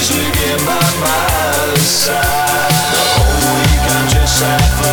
usually get by my side. The whole week I'm just sat